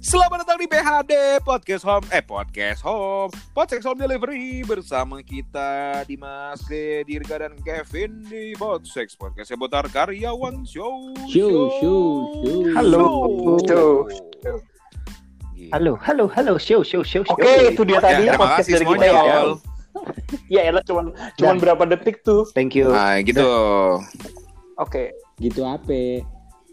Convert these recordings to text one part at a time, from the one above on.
Selamat datang di PHD Podcast Home Eh Podcast Home Podcast Home Delivery Bersama kita Dimas D, Dirga dan Kevin Di Podsex Podcast seputar karyawan show Show, show, show. Halo. Show. Gitu. Halo, halo, halo, show, show, show, show. Oke, itu dia Ya, tadi terima podcast kasih dari kita ya. Ya elah cuman cuman Dan- berapa detik tuh. Thank you. Nah gitu Oke. Gitu apa?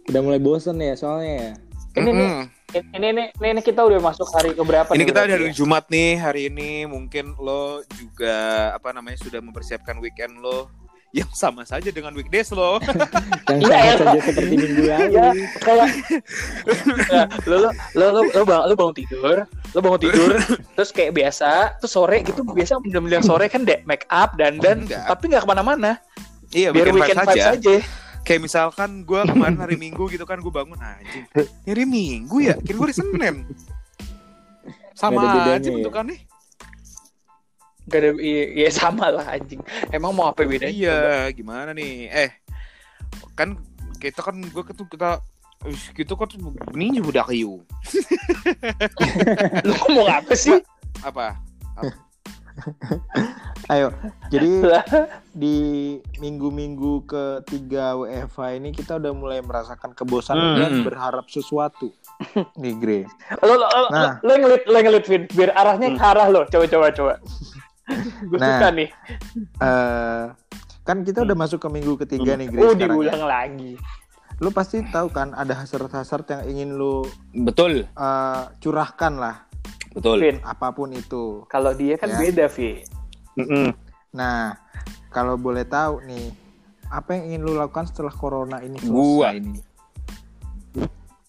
Udah mulai bosen ya soalnya ya. Ini nih, Mm-mm. ini, ini, ini, ini kita udah masuk hari keberapa Ini nih kita hari ya? Jumat nih Hari ini mungkin lo juga Apa namanya Sudah mempersiapkan weekend lo Yang sama saja dengan weekdays lo Yang Iya, sama ya. saja seperti minggu lalu. Ya, kayak ya, lo, lo, lo, lo, lo, bang, lo bangun tidur, lo bangun tidur, terus kayak biasa, terus sore gitu biasa menjelang sore kan dek make up dan dan Enggak. tapi nggak ke mana-mana, Iya biar weekend weekend vibes vibes aja aja. Kayak misalkan gue kemarin hari Minggu gitu kan gue bangun anjing. Ini hari Minggu ya, kira gue hari Senin. Sama aja ya? bentukannya. Gak ada, iya, iya sama lah anjing. Emang mau apa bedanya? Iya, gimana nih? Eh, kan kita kan gue ketu kita Wih, gitu kan ini udah kayu. Lo ngomong apa sih? Apa? Ayo, jadi di minggu-minggu ketiga WFH ini kita udah mulai merasakan kebosanan Hmm. dan berharap sesuatu. Nih, Gre. lo lo lo, Nah. lo ngelit lo ngelit Vin biar arahnya ke arah lo coba coba coba gue Nah. suka nih Eh, kan kita udah masuk ke minggu ketiga nih, Gre. oh sekarang ya. diulang lagi Lu pasti tahu kan ada hasrat-hasrat yang ingin lu Betul, eh, curahkan lah, betul. Vin apa pun itu. kalau dia kan Ya. beda Vin Nah, kalau boleh tahu nih, apa yang ingin lu lakukan setelah corona ini selesai Gua. nih?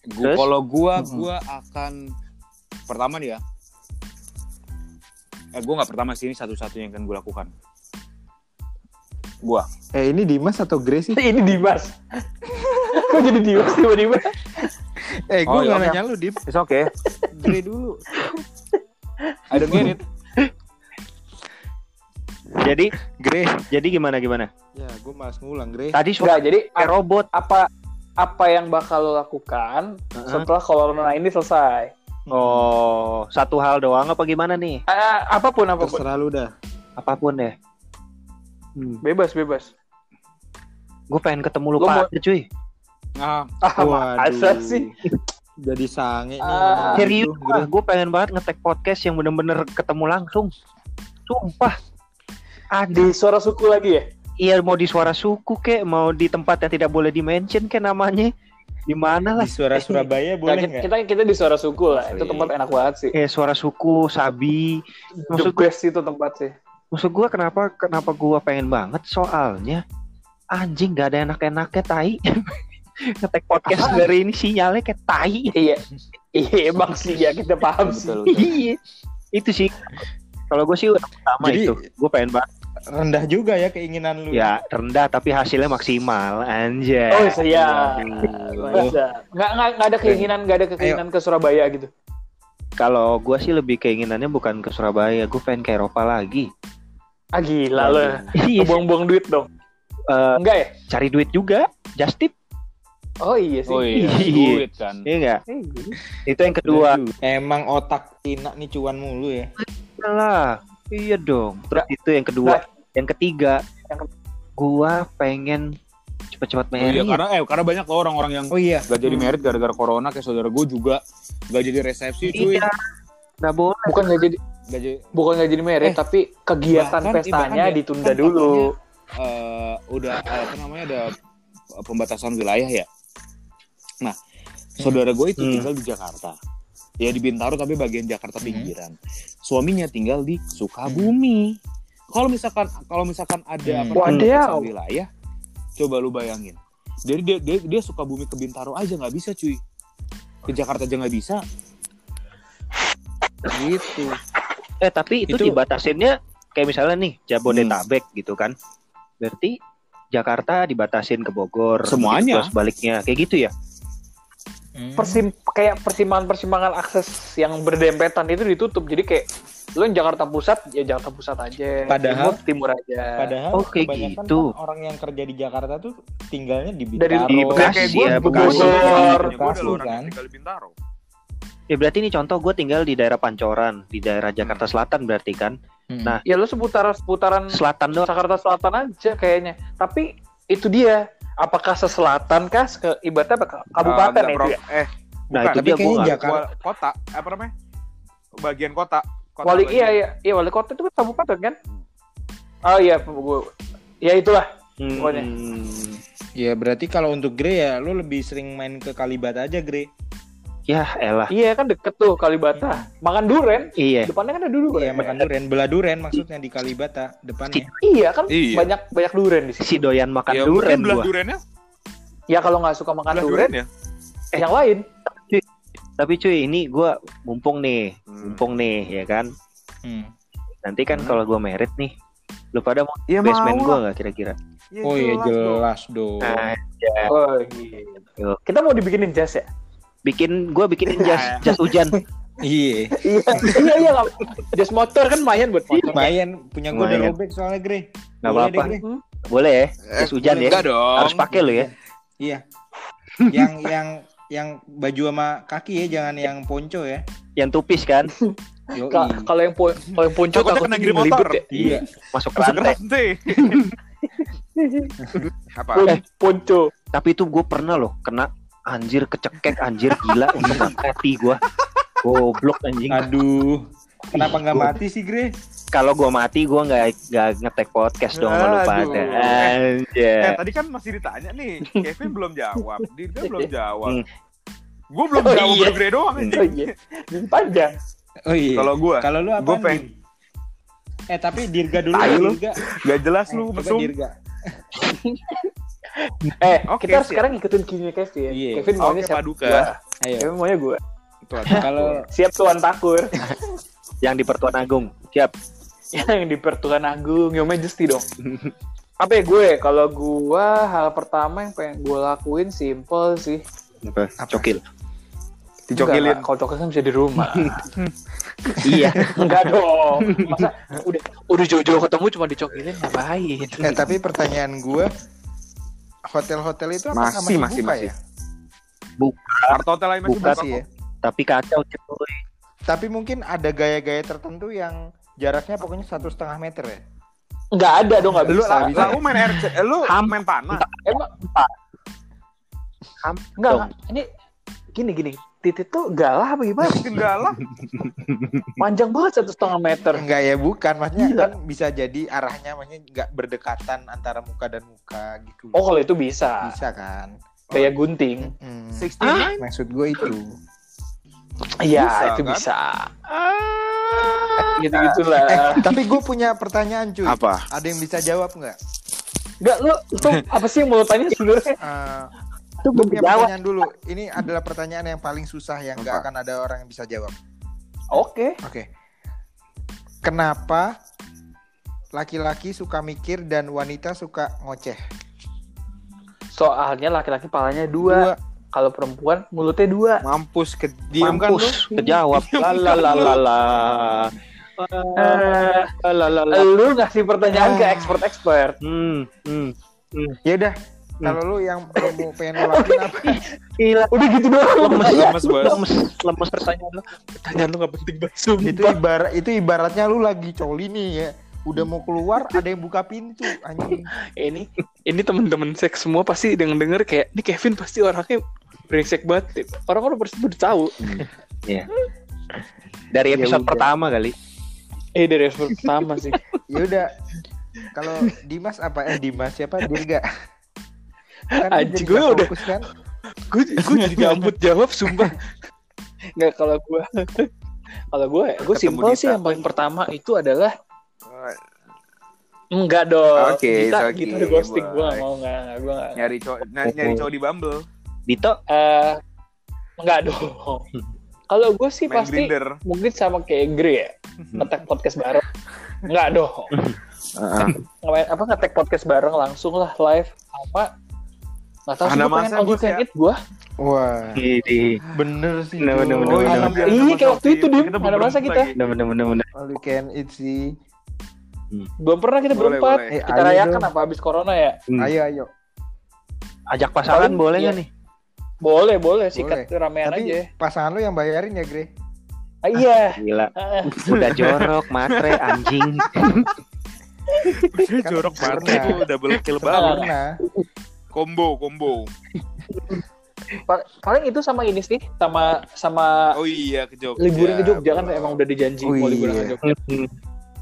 Gua, kalau gua Mm-mm. gua akan pertama nih ya. Eh gua nggak pertama sih ini satu-satunya yang akan gua lakukan. Gua. Eh, ini Dimas atau Grace sih? ini Dimas kok jadi Dimas tiba-tiba Eh, Oh, gue iya, nggak oke. nanya lu, Dim. It's okay. Gre dulu. I don't get it. Jadi, Gre. jadi gimana gimana? Ya, gue malas ngulang, Gre. Tadi Enggak, jadi kayak robot. apa apa yang bakal lo lakukan setelah corona ini selesai Oh, satu hal doang apa gimana nih? Ah, apa pun apa pun Terserah lu dah. Apa pun deh. Hmm. bebas bebas Gue pengen ketemu lu Lu mau- pada cuy. Nah, ah masa sih Jadi sange nih. Ngomong Serius, gitu, gue pengen banget ngetek podcast yang bener-bener ketemu langsung. Sumpah. Ada. di suara suku lagi ya Iya mau di suara suku kek, mau di tempat yang tidak boleh dimention kek namanya. Di mana lah? Di suara Surabaya boleh nggak? kita kita di suara suku lah itu tempat enak banget sih Eh suara suku, sabi. the Maksud best itu tempat sih Maksud gue kenapa kenapa gue pengen banget soalnya anjing gak ada enak-enaknya tai. Ngetek podcast dari ini sinyalnya kayak tai. iya iya emang sih ya kita paham sih betul, betul. Iya. itu sih. Kalau gue sih udah pertama Jadi- itu. Gue pengen banget. Rendah juga ya keinginan lu. Ya rendah tapi hasilnya maksimal. Anjay. oh iya. Masa? nggak nggak nggak ada keinginan nggak ada keinginan ke Surabaya gitu Kalau gue sih lebih keinginannya bukan ke Surabaya. Gue pengen ke Eropa lagi. ah gila lo Iya. buang-buang duit dong Eh, enggak ya cari duit juga. Just tip. Oh iya sih Oh iya, Iya. duit kan. Iya enggak? Eh, iya. Itu yang kedua. Emang otak Tina nih cuan mulu ya. lah iya dong terus itu yang kedua yang ketiga Yang gua pengen cepet-cepet Oh iya, married karena eh karena banyak loh orang-orang yang Oh iya. gak jadi merit gara-gara corona kayak saudara gue juga gak jadi resepsi cuy. iya nggak boleh bukan nggak jadi Gak jadi bukan nggak jadi merit Eh, tapi kegiatan bahkan- pestanya bahkan ya, ditunda kan dulu eh, udah eh, apa namanya ada pembatasan wilayah ya. Nah, saudara gue itu Hmm. tinggal di Jakarta. Ya di Bintaro tapi bagian Jakarta Hmm. pinggiran. Suaminya tinggal di Sukabumi. Kalau misalkan kalau misalkan ada Hmm. apa wilayah, coba lu bayangin. Jadi dia dia, dia Sukabumi ke Bintaro aja nggak bisa cuy. Ke Jakarta aja nggak bisa. Gitu. eh tapi itu, Itu- dibatasinnya kayak misalnya nih Jabodetabek gitu kan berarti Jakarta dibatasin ke Bogor Semuanya. begitu sebaliknya kayak gitu ya persim kayak persimpangan persimpangan akses yang berdempetan itu ditutup jadi kayak lu yang Jakarta Pusat ya Jakarta Pusat aja Padahal- timur, timur aja Padahal Oh, kayak gitu. kan orang yang kerja di Jakarta tuh tinggalnya di Dari- Bintaro. di Bekasi gue ya, Bekasi. orang kan. Bintaro Ya berarti ini contoh gue tinggal di daerah Pancoran, di daerah Jakarta Selatan berarti kan. Hmm. Nah, Ya lu seputar seputaran Selatan doang. Jakarta Selatan aja kayaknya. Tapi itu dia. Apakah seselatan kah? Ke, ibaratnya apa? Ke- Kabupaten Eh, ya itu Bro. ya? Eh, Nah, bukan. itu Tapi dia kayaknya. Jakarta kota apa namanya? Bagian kota. kota Wali bagian. iya iya iya wali kota itu kan kabupaten kan? Oh iya gue ya itulah pokoknya. Hmm, Ya berarti kalau untuk Gre ya lu lebih sering main ke Kalibata aja Gre. Ya elah. Iya kan deket tuh Kalibata. Makan duren. Iya. Depannya kan ada duren. Iya makan duren, belah duren maksudnya di Kalibata depannya. Iya kan Iya. banyak banyak duren di sini. Si doyan makan Ya, duren belah gua. durennya. Ya kalau nggak suka makan Belah duren, duren ya. eh, yang lain. Tapi cuy, ini gue mumpung nih, Hmm. mumpung nih, ya kan. Hmm. Nanti kan Hmm. kalau gue merit nih, lu pada mau Iya basement gue nggak kira-kira? Ya, Oh iya dong. jelas dong. Nah, Oh iya. Kita mau dibikinin jas ya? Bikin gue bikinin jas jas hujan. Iya. iya iya iya jas motor kan lumayan buat motor. Lumayan punya gue udah robek soalnya Gre. Nggak Boleh apa-apa. Boleh ya? Eh, Jas hujan ya? Harus pakai lo ya. Iya. yang yang yang baju sama kaki ya, jangan yang ponco ya. Yang tupis kan, Kalau yang kalau yang ponco takutnya kena ribet motor. ya. Iya. masuk rantai. rantai. Apa? Pon- ponco. Tapi itu gue pernah loh kena anjir kecekek anjir gila untuk nggak mati gue. Goblok anjing. Aduh. Kenapa nggak mati sih Gre? Kalau gue mati gue nggak nggak ngetek podcast dong sama lu Aduh. pada. Eh, Anjir. tadi kan masih ditanya nih. Kevin belum jawab. Dirga belum jawab. Hmm. Gue belum Oh, jawab iya. Gre doang Oh iya. Panjang. Oh iya. Kalau gue Kalau lu apa? Pengen- Eh tapi Dirga dulu ya. Dirga. gak jelas Eh, lu mesum. Dirga. Eh, Oke, kita siap. sekarang ngikutin kimia Kevin. Iya. Kevin maunya Oke, siap Paduka. gua. Ayo. Kevin maunya gue. Kalau Siap Tuan Takur. Yang di Pertuan Agung. Siap. yang di Pertuan Agung, Yo Majesty dong. Apa ya gue? Kalau gue hal pertama yang pengen gue lakuin simple sih. Apa? Cokil. Dicokilin. Kalau cokil kan bisa di rumah. iya. Enggak dong. Masa udah udah jauh-jauh ketemu cuma dicokilin ngapain? eh tapi pertanyaan gue hotel-hotel itu apakah Masih, masih, masih, buka masih. ya? Kartu hotel masih Buka buka sih ya. Tapi kacau cuy. Tapi mungkin ada gaya-gaya tertentu yang jaraknya pokoknya satu setengah meter ya. Enggak ada dong, enggak Lu bisa. lah, lah, lu main RC, eh, lu Ham. main panah. Emang enggak, enggak. Ini gini gini. Titit tuh galah apa gimana? Enggak lah. Panjang banget satu setengah meter. Enggak ya bukan, maksudnya Gila. kan bisa jadi arahnya maksudnya enggak berdekatan antara muka dan muka gitu. Oh kalau itu bisa. bisa kan? Kayak gunting. Hmm. 69? Maksud gue itu. Iya itu kan? bisa. Ah. Gitu gitulah. Eh, tapi gue punya pertanyaan cuy. Apa? Ada yang bisa jawab nggak? Enggak lu lu apa sih yang mau tanya sebenarnya? Eh, Itu gue punya dijawab. pertanyaan dulu. Ini adalah pertanyaan yang paling susah yang nggak akan ada orang yang bisa jawab. Oke. Oke. Kenapa laki-laki suka mikir dan wanita suka ngoceh? Soalnya laki-laki palanya dua. Kalau perempuan mulutnya dua. Mampus ke diam kan lu? Mampus, kejawab. Lalalala. Eh, Lalalala. lu ngasih pertanyaan ke expert-expert. Hmm, hmm. Ya udah. Kalau lu yang lu mau pengen lu lakuin apa? Gila. Udah gitu doang. Lemes, Lemes, Bos. lemes, lemes pertanyaan lu. Pertanyaan lu gak penting banget. Sum. itu ibarat itu ibaratnya lu lagi coli nih ya. Udah mau keluar ada yang buka pintu anjing. ini ini teman-teman seks semua pasti denger denger kayak ini Kevin pasti orangnya brengsek banget. Orang-orang pasti udah tahu. Dari Ya episode udah. pertama kali. Eh dari episode pertama sih. Ya udah. Kalau Dimas apa? Eh Dimas siapa? Dirga. Kan Anjing, jadi gue udah- fokus kan? gue gue jadi nyambut jawab sumpah. Nggak kalau gue kalau gue gue Ketemu simpel sih Dita. yang paling pertama itu adalah enggak dong. Oke, it's kita okay, ghosting gue nggak mau nggak nggak gue nggak. Nyari cowok ny- nyari cowok di Bumble, Dito, Eh, enggak dong. Kalau gue sih main pasti Grinder. mungkin sama kayak Gre ya, ngetek podcast bareng. Enggak dong. Ngapain apa ngetek podcast bareng langsung lah live apa nggak tahu sih gue pengen masa, all you can eat gue Wah, Gini. bener sih. Bener, bener, bener, bener, iya, bener. Iya, kayak waktu itu, Dim. Belum masa kita? Bener, bener, bener, bener. All you can eat sih. belum pernah kita Boleh, berempat boleh. Eh, kita ayo rayakan dong. apa habis corona ya Hmm. Ayo ayo. Ajak pasangan Paling- boleh iya. nggak nih? Boleh, boleh sikat Boleh. ramean Tapi aja. pasangan lu yang bayarin ya, Gre. Ah, iya. Gila. Ah, Udah jorok, matre, anjing. Jorok banget Pernah. itu double kill banget. Pernah. Combo, combo. pa- paling itu sama ini sih, sama sama Oh iya ke Jogja. liburan ke Jogja kan emang udah dijanji Oh, mau liburan iya. ke Jogja.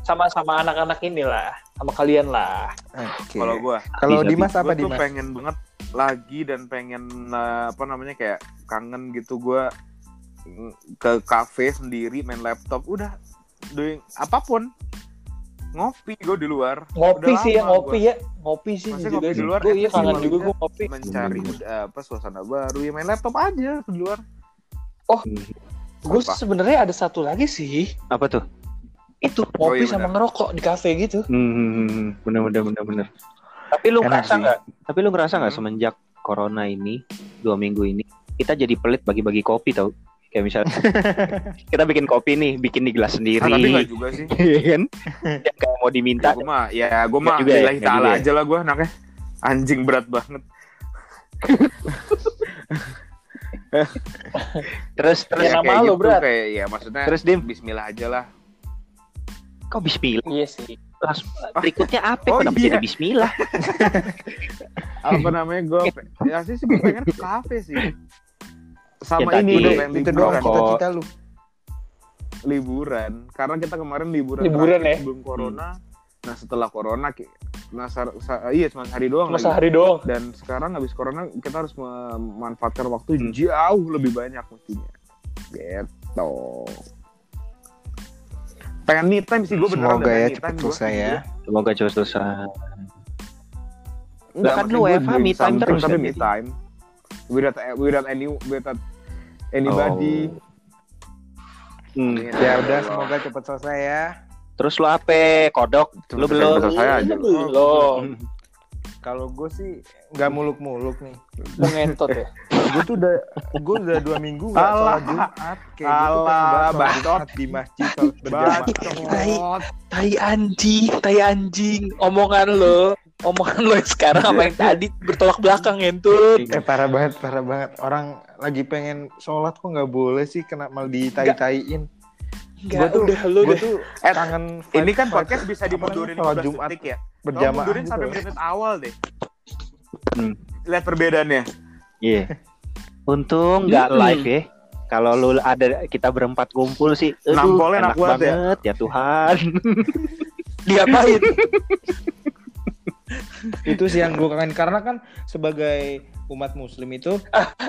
Sama sama anak-anak inilah, sama kalian lah. Oke. Kalau gua, Kalau Bisa, Dimas apa gua tuh Dimas? pengen banget lagi dan pengen eh, apa namanya kayak kangen gitu gua ke kafe sendiri main laptop udah doing apa pun ngopi gue di luar Ngopi Udah sih ya, ngopi gua. ya. Ngopi sih Maksudnya juga ngopi di luar, Gue iya kangen juga nggak gue ngopi. mencari apa suasana baru ya main laptop aja di luar Gue Apa? sebenarnya ada satu lagi sih. Apa tuh? Itu Oh, ngopi iya sama ngerokok di kafe gitu. Hmm, bener bener bener bener. Tapi lu Enak ngerasa nggak? Tapi lu ngerasa nggak Hmm. semenjak corona ini dua minggu ini kita jadi pelit bagi-bagi kopi tau? Kayak misalnya kita bikin kopi nih, bikin di gelas sendiri. Ah, tapi nggak juga sih Iya kan? Yang kayak mau diminta. gue mah ya gue mah juga ya, ta'ala ya. aja lah gue anaknya anjing berat banget Terus terus Ya, nama lu, gitu berat. kayak ya maksudnya Terus, Dim? Bismillah aja lah kok Bismillah? Iya sih. Langsung, berikutnya apa? Oh, Kenapa iya. jadi Bismillah? apa namanya gue ya sih sih gue pengen ke kafe sih sama Ya, ini udah Itu, doang cita-cita lu. liburan karena kita kemarin liburan Liburan terakhir ya? sebelum corona nah setelah corona ki- nah sa- sa- iya cuma hari doang Masa lagi. hari doang. dan sekarang habis corona kita harus memanfaatkan waktu Hmm. jauh lebih banyak mestinya gitu pengen me time sih gue beneran Semoga ya pengen me cepet time gua. selesai ya. Semoga cepat selesai. Enggak, Kan lu WFH me time terus tapi kan me time without without any without anybody Hmm. Ya udah semoga cepet selesai ya. Terus lu apa? Kodok? Lu belum? selesai aja Belum. Kalau gue sih nggak muluk-muluk nih. Mau ngentot ya. Gue tuh udah gue udah dua minggu nggak sholat Jumat. Kayak Alah, sholat bacot. Jumat di masjid berjamaah. Bacot. Tai anjing, tai anjing. Omongan lo, omongan lo yang sekarang sama yang tadi bertolak belakang ngentut. Eh parah banget, parah banget. Orang lagi pengen sholat kok nggak boleh sih kena mal ditai-taiin. Enggak, tuh- udah lo Gue deh. tuh Eh, kangen Ini kan podcast bisa dimundurin sholat 15 Jumat detik ya. Berjamaah mundurin gitu. sampai menit awal deh. Hmm. Lihat perbedaannya. Iya. Untung nggak Hmm. live ya. Kalau lu ada kita berempat kumpul sih, aduh, Nampolnya enak enak banget ya. banget ya Tuhan. Diapain? itu sih yang gue kangen karena kan sebagai umat muslim itu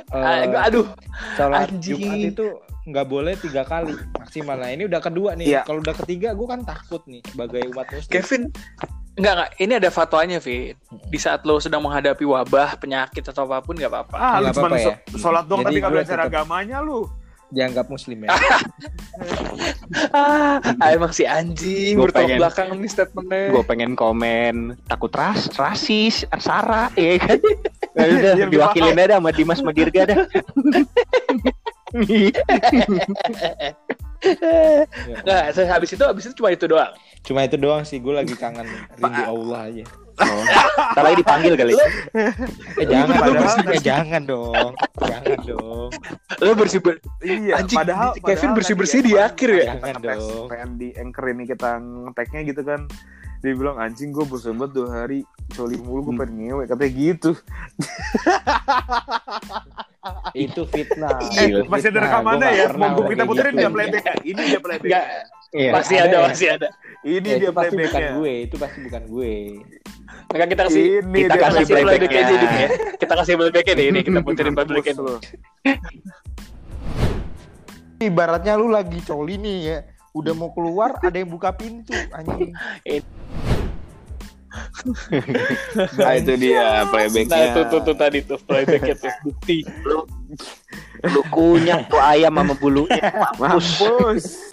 Ah, eh, Aduh, sholat anjing. Jumat itu nggak boleh tiga kali maksimal. Nah ini udah kedua nih. Iya. Kalau udah ketiga gue kan takut nih sebagai umat muslim. Kevin Enggak, enggak. Ini ada fatwanya, Vin. Di saat lo sedang menghadapi wabah, penyakit atau apa pun nggak apa-apa. Ah, lu Nggak cuma apa-apa so- sholat doang Jadi tapi nggak gue belajar tetep- agamanya lu. Dianggap muslim ya. Ah, ah, emang si anjing Gua bertolak pengen- belakang nih statementnya. Gue pengen komen takut ras, rasis, Sara, ya kan? Ya udah, Biar diwakilin aja sama Dimas sama Dirga dah. Nggak, saya habis itu habis itu cuma itu doang. Cuma itu doang sih gue lagi kangen rindu Allah aja. Oh. Ntar lagi dipanggil kali. Eh jangan Padahal-. Eh jangan dong. Jangan dong. Lo bersih ber Iya, Anjing, padahal Kevin padahal bersih-bersih di akhir ya? Jangan dong. pengen di anchor ini kita ngeteknya gitu kan. Dia bilang anjing gue bosan banget dua hari coli mulu gue Hmm. pengen ngewe katanya gitu. Itu fitnah. Eh, Masih ada rekamannya ya? Mau kita puterin gitu. nggak playback? Ini dia playback. Iya. Masih ada ada, ya? masih ada. Ini Ya, dia itu pasti bukan playbacknya. gue, itu pasti bukan gue. Maka kita kasih Ini kita kasih playback playbacknya. aja nih ya. Kita kasih playback deh ini kita puterin playback Mampus lu. Ibaratnya lu lagi coli nih ya. Udah mau keluar ada yang buka pintu anjing. Nah itu dia Nah, playbacknya. tuh, tuh, tuh tadi tuh playbacknya tuh bukti. Lu kunyah tuh ayam sama bulunya. Mampus.